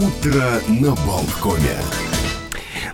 Утро на Болткоме.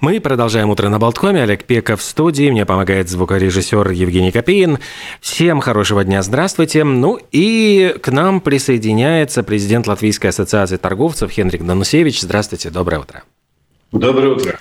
Мы продолжаем «Утро на Болткоме». Олег Пеков в студии. Мне помогает звукорежиссер Евгений Копеин. Всем хорошего дня, здравствуйте. Ну и к нам присоединяется президент Латвийской ассоциации торговцев Хенрик Данусевич. Здравствуйте, доброе утро. Доброе утро.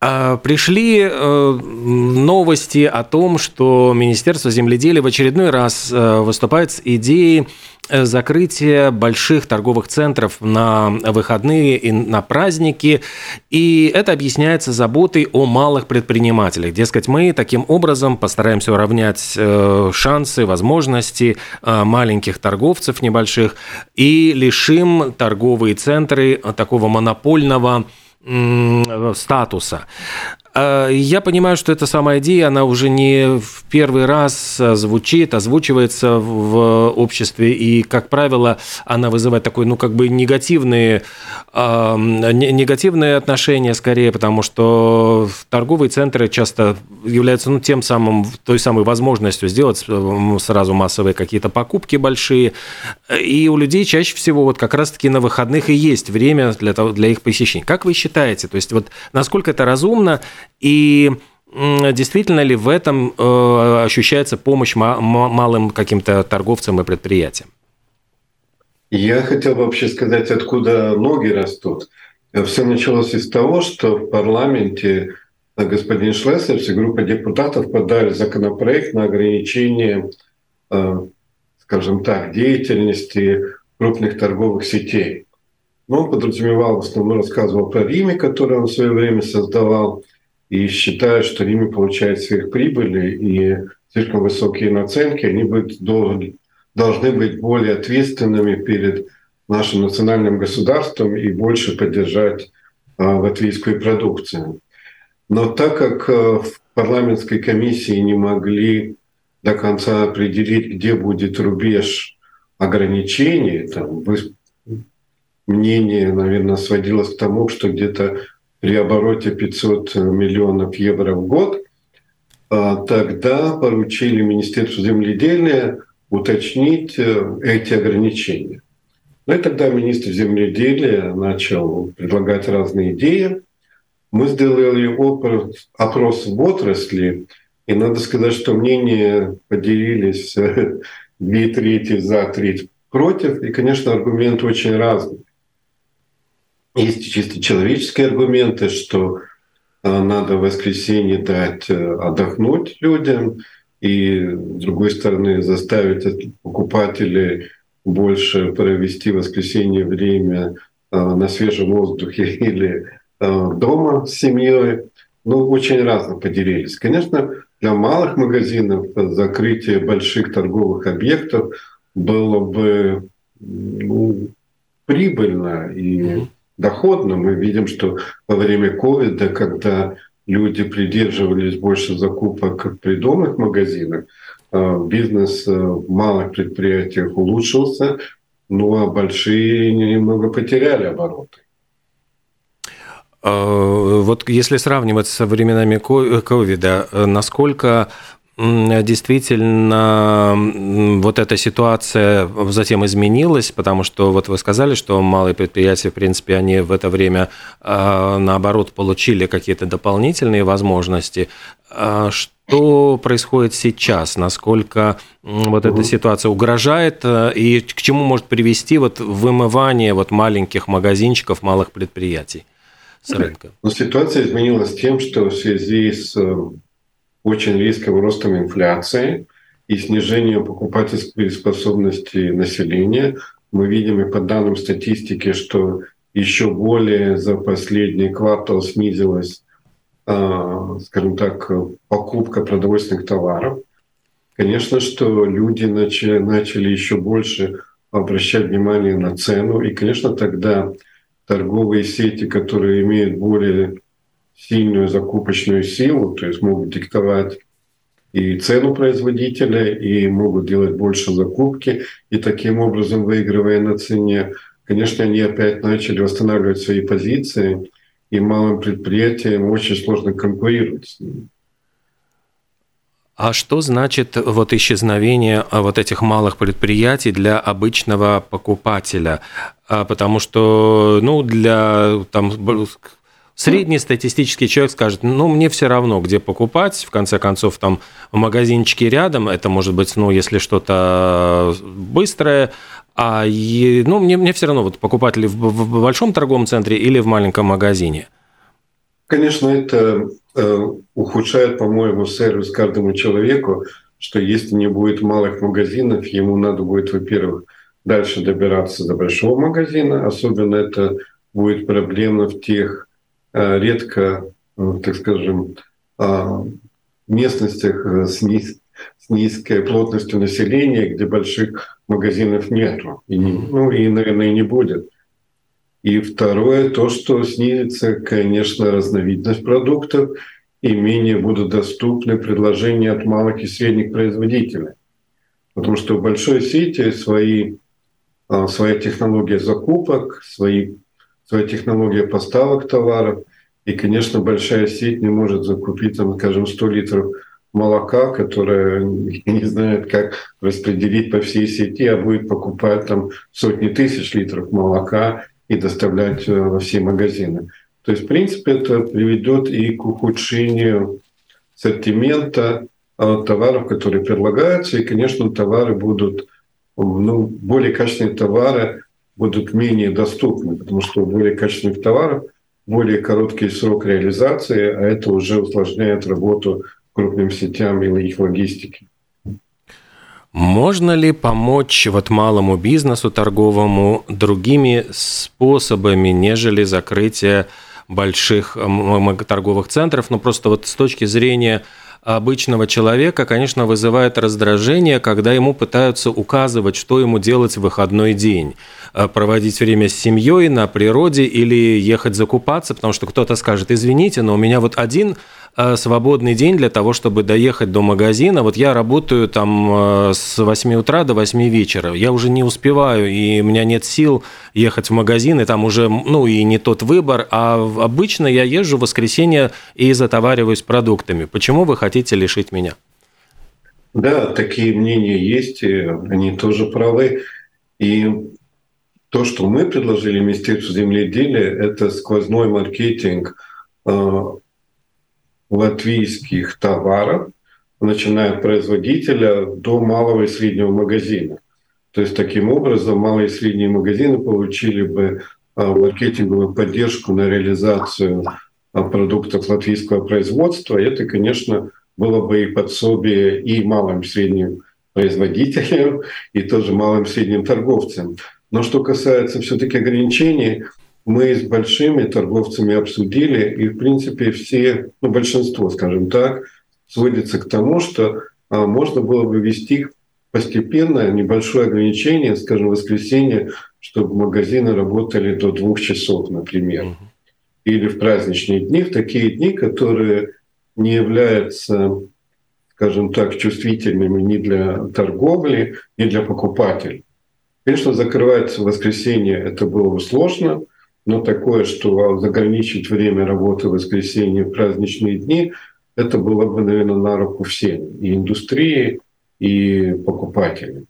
А, пришли э, новости о том, что Министерство земледелия в очередной раз э, выступает с идеей э, закрытия больших торговых центров на выходные и на праздники. И это объясняется заботой о малых предпринимателях. Дескать, мы таким образом постараемся уравнять шансы, возможности маленьких торговцев небольших и лишим торговые центры такого монопольного статуса. А, я понимаю, что эта самая идея, она уже не в первый раз звучит, озвучивается в обществе, и, как правило, она вызывает такой, ну, как бы негативные, э, негативные отношения скорее, потому что торговые центры часто являются, ну, тем самым, той самой возможностью сделать сразу массовые какие-то покупки большие, и у людей чаще всего вот как раз-таки на выходных и есть время для, того, для их посещения. Как вы считаете, то есть вот насколько это разумно, и действительно ли в этом э, ощущается помощь малым каким-то торговцам и предприятиям? Я хотел вообще сказать, откуда ноги растут. Все началось из того, что в парламенте господин Шлессерс и группа депутатов подали законопроект на ограничение, э, скажем так, деятельности крупных торговых сетей. Ну, он подразумевал, в основном рассказывал про Риме, который он в свое время создавал – и считают, что Риме получает сверхприбыли и слишком высокие наценки, они быть, должны, должны быть более ответственными перед нашим национальным государством и больше поддержать а, латвийскую продукцию. Но так как а, в парламентской комиссии не могли до конца определить, где будет рубеж ограничений, там, мнение, наверное, сводилось к тому, что где-то при обороте 500 миллионов евро в год, а тогда поручили Министерству земледелия уточнить э, эти ограничения. Ну и тогда министр земледелия начал предлагать разные идеи. Мы сделали опрос, опрос в отрасли, и надо сказать, что мнения поделились э, две трети за, треть против. И, конечно, аргументы очень разные. Есть чисто человеческие аргументы, что э, надо в воскресенье дать э, отдохнуть людям, и, с другой стороны, заставить покупателей больше провести воскресенье время на свежем воздухе или дома с семьей. Ну, очень разно поделились. Конечно, для малых магазинов закрытие больших торговых объектов было бы ну, прибыльно и доходно. Мы видим, что во время ковида, когда люди придерживались больше закупок в придомных магазинах, э, бизнес в малых предприятиях улучшился, ну а большие немного потеряли обороты. Э, вот если сравнивать со временами ковида, э, насколько действительно вот эта ситуация затем изменилась, потому что вот вы сказали, что малые предприятия, в принципе, они в это время, а, наоборот, получили какие-то дополнительные возможности. А что происходит сейчас? Насколько вот эта ситуация угрожает э, и к чему может привести вот вымывание вот маленьких магазинчиков, малых предприятий с рынка? Но ситуация изменилась тем, что в связи с э, очень резким ростом инфляции и снижением покупательской способности населения. Мы видим и по данным статистики, что еще более за последний квартал снизилась, а, скажем так, покупка продовольственных товаров. Конечно, что люди начали, начали еще больше обращать внимание на цену. И, конечно, тогда торговые сети, которые имеют более сильную закупочную силу, то есть могут диктовать и цену производителя, и могут делать больше закупки, и таким образом, выигрывая на цене, конечно, они опять начали восстанавливать свои позиции, и малым предприятиям очень сложно конкурировать с ними. А что значит вот исчезновение а, вот этих малых предприятий для обычного покупателя? А, потому что, ну, для там Средний статистический человек скажет, ну, мне все равно, где покупать, в конце концов, там, в магазинчике рядом, это может быть, ну, если что-то быстрое, а, ну, мне, мне все равно, вот покупать ли в, в большом торговом центре или в маленьком магазине. Конечно, это э, ухудшает, по-моему, сервис каждому человеку, что если не будет малых магазинов, ему надо будет, во-первых, дальше добираться до большого магазина. Особенно это будет проблемно в тех Э, редко, э, так скажем, э, местностях с, низ, с низкой плотностью населения, где больших магазинов нету. И, ну и, наверное, и не будет. И второе, то, что снизится, конечно, разновидность продуктов, и менее будут доступны предложения от малых и средних производителей. Потому что в большой сети свои, своя технология закупок, свои своя технология поставок товаров. И, конечно, большая сеть не может закупить, там, скажем, 100 литров молока, которое не знает, как распределить по всей сети, а будет покупать там сотни тысяч литров молока и доставлять э, во все магазины. То есть, в принципе, это приведет и к ухудшению ассортимента э, товаров, которые предлагаются, и, конечно, товары будут, ну, более качественные товары будут менее доступны, потому что более качественных товаров более короткий срок реализации, а это уже усложняет работу крупным сетям и их логистики. Можно ли помочь вот малому бизнесу торговому другими способами, нежели закрытие больших торговых центров? Ну, просто вот с точки зрения обычного человека, конечно, вызывает раздражение, когда ему пытаются указывать, что ему делать в выходной день. Э, проводить время с семьей на природе или ехать закупаться, потому что кто-то скажет, извините, но у меня вот один свободный день для того, чтобы доехать до магазина. Вот я работаю там э, с 8 утра до 8 вечера. Я уже не успеваю, и у меня нет сил ехать в магазин, и там уже, ну, и не тот выбор. А обычно я езжу в воскресенье и затовариваюсь продуктами. Почему вы хотите лишить меня? Да, такие мнения есть, и они тоже правы. И то, что мы предложили Министерству земледелия, это сквозной маркетинг э, латвийских товаров, начиная от производителя до малого и среднего магазина. То есть таким образом малые и средние магазины получили бы э, маркетинговую поддержку на реализацию э, продуктов латвийского производства. Это, конечно, было бы и подсобие и малым и средним производителям, и тоже малым и средним торговцам. Но что касается все-таки ограничений, мы с большими торговцами обсудили, и, в принципе, все, ну, большинство, скажем так, сводится к тому, что а, можно было бы ввести постепенно небольшое ограничение, скажем, в воскресенье, чтобы магазины работали до двух часов, например. Или в праздничные дни, в такие дни, которые не являются, скажем так, чувствительными ни для торговли, ни для покупателей. Конечно, закрывать в воскресенье это было бы сложно, но такое, что заграничить время работы в воскресенье в праздничные дни, это было бы, наверное, на руку всем, и индустрии, и покупателям.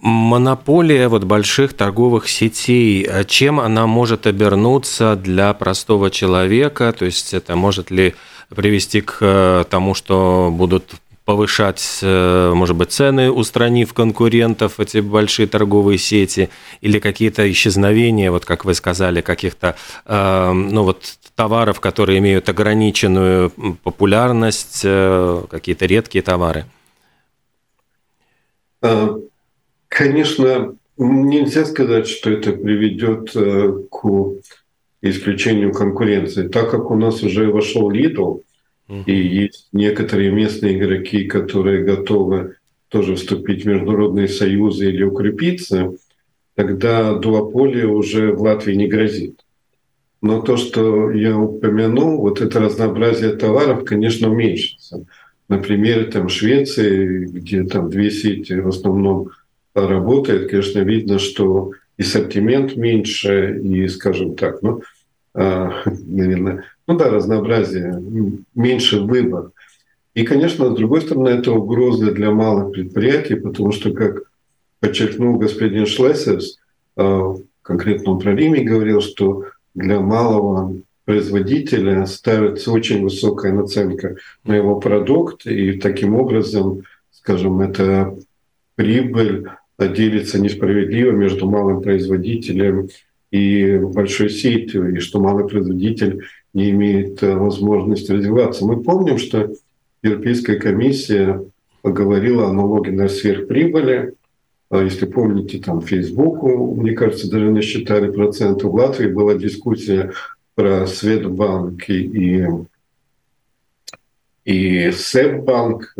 Монополия вот больших торговых сетей, а чем она может обернуться для простого человека? То есть это может ли привести к э, тому, что будут повышать, э, может быть, цены, устранив конкурентов, эти большие торговые сети, или какие-то исчезновения, вот как вы сказали, каких-то э, ну, вот, товаров, которые имеют ограниченную популярность, э, какие-то редкие товары? Конечно, нельзя сказать, что это приведет к исключению конкуренции. Так как у нас уже вошел Lidl, и есть некоторые местные игроки, которые готовы тоже вступить в международные союзы или укрепиться, тогда дуополия уже в Латвии не грозит. Но то, что я упомянул, вот это разнообразие товаров, конечно, уменьшится. Например, там в Швеции, где там две сети в основном работают, конечно, видно, что и ассортимент меньше, и, скажем так, ну, а, наверное, ну да, разнообразие, меньше выбор. И, конечно, с другой стороны, это угроза для малых предприятий, потому что, как подчеркнул господин Шлессерс, в конкретном про Риме говорил, что для малого производителя ставится очень высокая наценка на его продукт, и таким образом, скажем, эта прибыль делится несправедливо между малым производителем и большой сетью, и что малый производитель не имеет возможности развиваться. Мы помним, что Европейская комиссия поговорила о налоге на сверхприбыли. А если помните, там Фейсбуку, мне кажется, даже насчитали проценты. В Латвии была дискуссия про Светбанк и, и Сепбанк,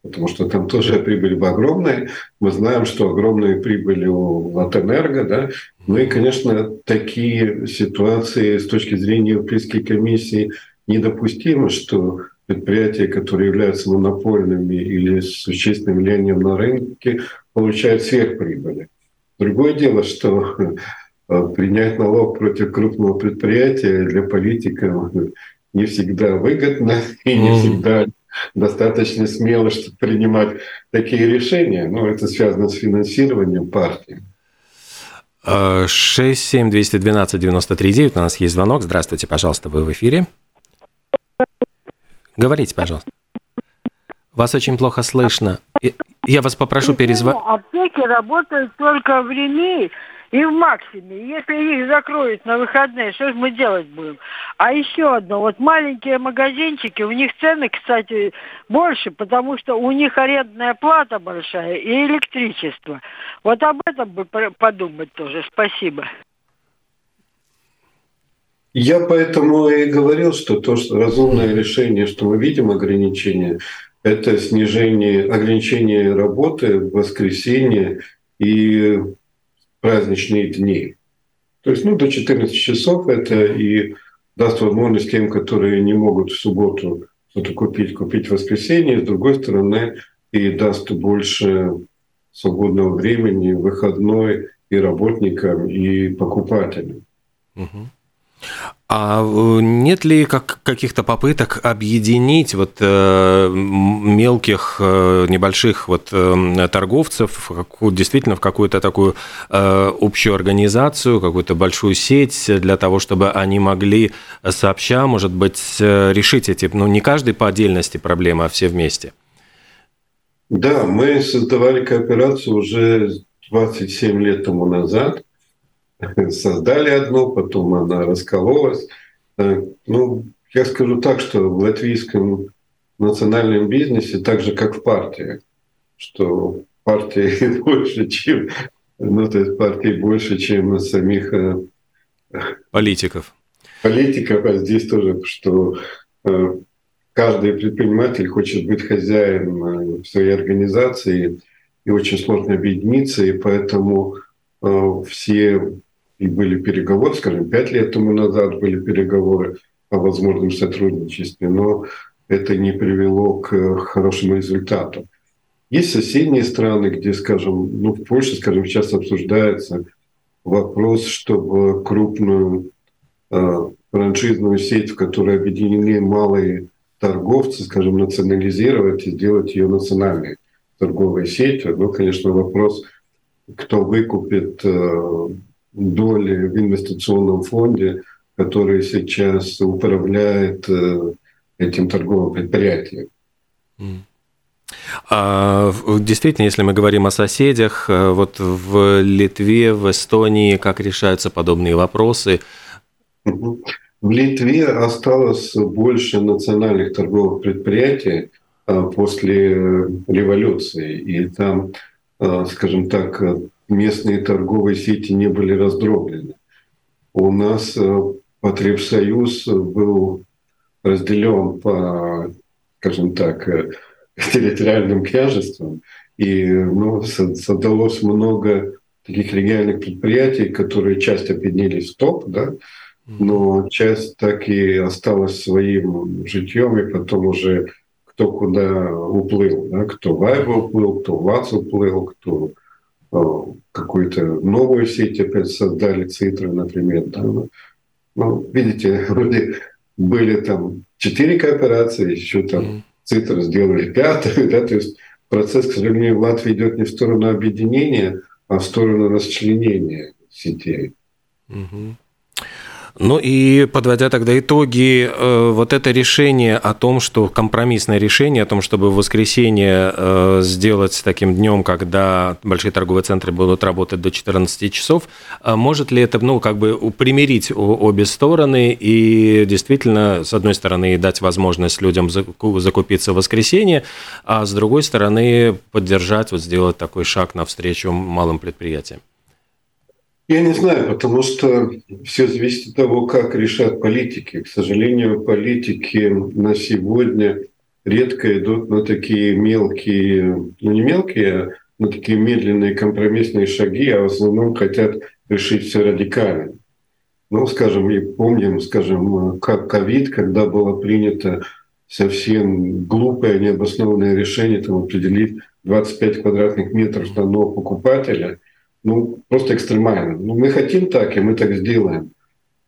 потому что там тоже прибыль бы огромная. Мы знаем, что огромные прибыли у Латэнерго, да. Ну и, конечно, такие ситуации с точки зрения Европейской комиссии недопустимы, что предприятия, которые являются монопольными или с существенным влиянием на рынке, получают сверхприбыли. Другое дело, что э, принять налог против крупного предприятия для политика не всегда выгодно и не всегда достаточно смело, чтобы принимать такие решения. Но это связано с финансированием партии. 6 7 212 93 9. У нас есть звонок. Здравствуйте, пожалуйста, вы в эфире. Говорите, пожалуйста. Вас очень плохо слышно. Я вас попрошу перезвонить. Аптеки работают только в Риме и в Максиме. Если их закроют на выходные, что же мы делать будем? А еще одно. Вот маленькие магазинчики, у них цены, кстати, больше, потому что у них арендная плата большая и электричество. Вот об этом бы подумать тоже. Спасибо. Я поэтому и говорил, что то что разумное решение, что мы видим ограничения, это снижение ограничение работы в воскресенье и праздничные дни. То есть ну, до 14 часов это и даст возможность тем, которые не могут в субботу что-то купить, купить в воскресенье. С другой стороны, и даст больше свободного времени, выходной и работникам, и покупателям. Угу. А э, нет ли как, каких-то попыток объединить вот э, мелких э, небольших вот э, торговцев в какую, действительно в какую-то такую э, общую организацию, какую-то большую сеть для того, чтобы они могли сообща, может быть, э, решить эти, ну не каждый по отдельности проблемы, а все вместе? Да, мы создавали кооперацию уже 27 лет тому назад создали одну, потом она раскололась. Э, ну, я скажу так, что в латвийском национальном бизнесе, так же как в партии, что партии больше, чем ну, то есть партии больше, чем самих э, политиков. Политиков, а здесь тоже, что э, каждый предприниматель хочет быть хозяином своей организации, и очень сложно объединиться, и поэтому все и были переговоры, скажем, пять лет тому назад были переговоры о возможном сотрудничестве, но это не привело к хорошему результату. Есть соседние страны, где, скажем, ну, в Польше, скажем, сейчас обсуждается вопрос, чтобы крупную э, франшизную сеть, в которой объединены малые торговцы, скажем, национализировать и сделать ее национальной торговой сетью. Ну, конечно, вопрос, кто выкупит э, доли в инвестиционном фонде, который сейчас управляет э, этим торговым предприятием. А, действительно, если мы говорим о соседях, э, вот в Литве, в Эстонии, как решаются подобные вопросы? В Литве осталось больше национальных торговых предприятий а, после революции, и там, скажем так, местные торговые сети не были раздроблены. У нас э, потребсоюз был разделен по, скажем так, э, территориальным княжествам, и ну, создалось много таких региональных предприятий, которые часть объединились в ТОП, да, но часть так и осталась своим житьем, и потом уже кто куда уплыл, да, кто в Айбу уплыл, кто в ВАЦ уплыл, кто Э, какую-то новую сеть опять создали, цитры, например. Да? Ну, ну видите, вроде были там четыре кооперации, еще там цифры сделали пятую, да, то есть процесс, к сожалению, в Латвии идет не в сторону объединения, а в сторону расчленения сетей. Угу. Ну и подводя тогда итоги, э, вот это решение о том, что компромиссное решение о том, чтобы в воскресенье э, сделать таким днем, когда большие торговые центры будут работать до 14 часов, э, может ли это, ну, как бы примирить обе стороны и действительно, с одной стороны, дать возможность людям закупиться в воскресенье, а с другой стороны, поддержать, вот сделать такой шаг навстречу малым предприятиям? Я не знаю, потому что все зависит от того, как решат политики. К сожалению, политики на сегодня редко идут на такие мелкие, ну не мелкие, а на такие медленные компромиссные шаги, а в основном хотят решить все радикально. Ну, скажем, и помним, скажем, как ковид, когда было принято совсем глупое, необоснованное решение там, определить 25 квадратных метров на одного покупателя – ну, просто экстремально. Ну, мы хотим так, и мы так сделаем.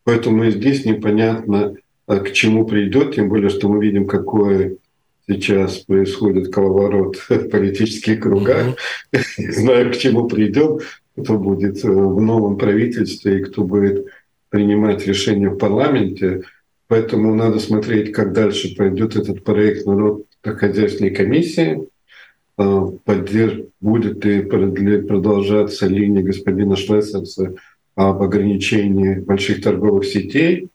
Поэтому и здесь непонятно, а к чему придет, тем более, что мы видим, какой сейчас происходит коловорот в политических кругах. Mm-hmm. Не знаю, к чему придем, кто будет э, в новом правительстве и кто будет принимать решения в парламенте. Поэтому надо смотреть, как дальше пойдет этот проект народно-хозяйственной комиссии. А, поддерж... будет ли продолжаться линия господина Шлессерса об ограничении больших торговых сетей,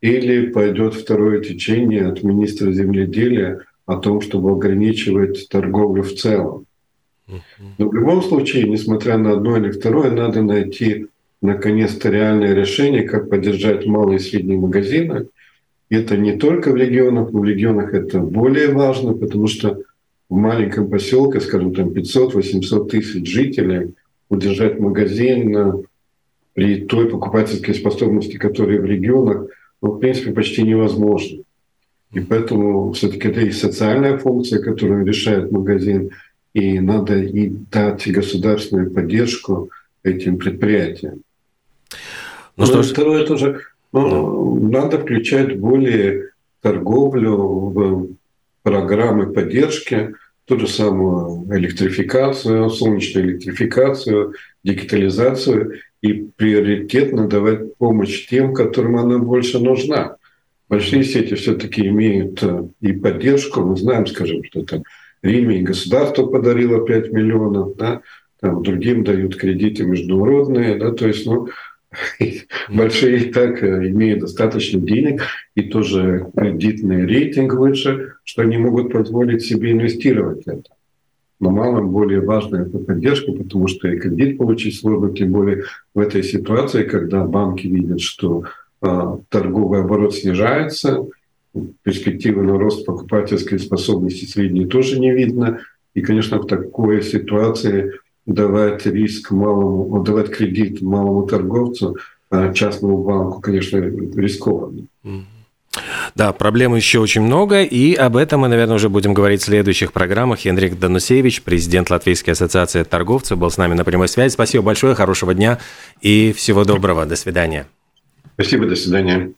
или пойдет второе течение от министра земледелия о том, чтобы ограничивать торговлю в целом. Но в любом случае, несмотря на одно или второе, надо найти наконец-то реальное решение, как поддержать малые и средние магазины. Это не только в регионах, но в регионах это более важно, потому что в маленьком поселке, скажем, там 500-800 тысяч жителей, удержать магазин при той покупательской способности, которая в регионах, ну, в принципе, почти невозможно. И поэтому все-таки это и социальная функция, которую решает магазин, и надо и дать государственную поддержку этим предприятиям. Ну, что ж... Второе тоже, ну, да. надо включать более торговлю в программы поддержки, ту же самую электрификацию, солнечную электрификацию, дигитализацию и приоритетно давать помощь тем, которым она больше нужна. Большие сети все-таки имеют э, и поддержку. Мы знаем, скажем, что там Риме и государство подарило 5 миллионов, да, там другим дают кредиты международные, да, то есть, ну, большие и так э, имеют достаточно денег и тоже кредитный рейтинг выше, что они могут позволить себе инвестировать это. Но малым более важна эта поддержка, потому что и кредит получить сложно, тем более в этой ситуации, когда банки видят, что э, торговый оборот снижается, перспективы на рост покупательской способности средней тоже не видно. И, конечно, в такой ситуации давать риск малому, давать кредит малому торговцу, а частному банку, конечно, рискованно. Да, проблем еще очень много, и об этом мы, наверное, уже будем говорить в следующих программах. Хенрик Данусевич, президент Латвийской ассоциации торговцев, был с нами на прямой связи. Спасибо большое, хорошего дня и всего доброго. До свидания. Спасибо, до свидания.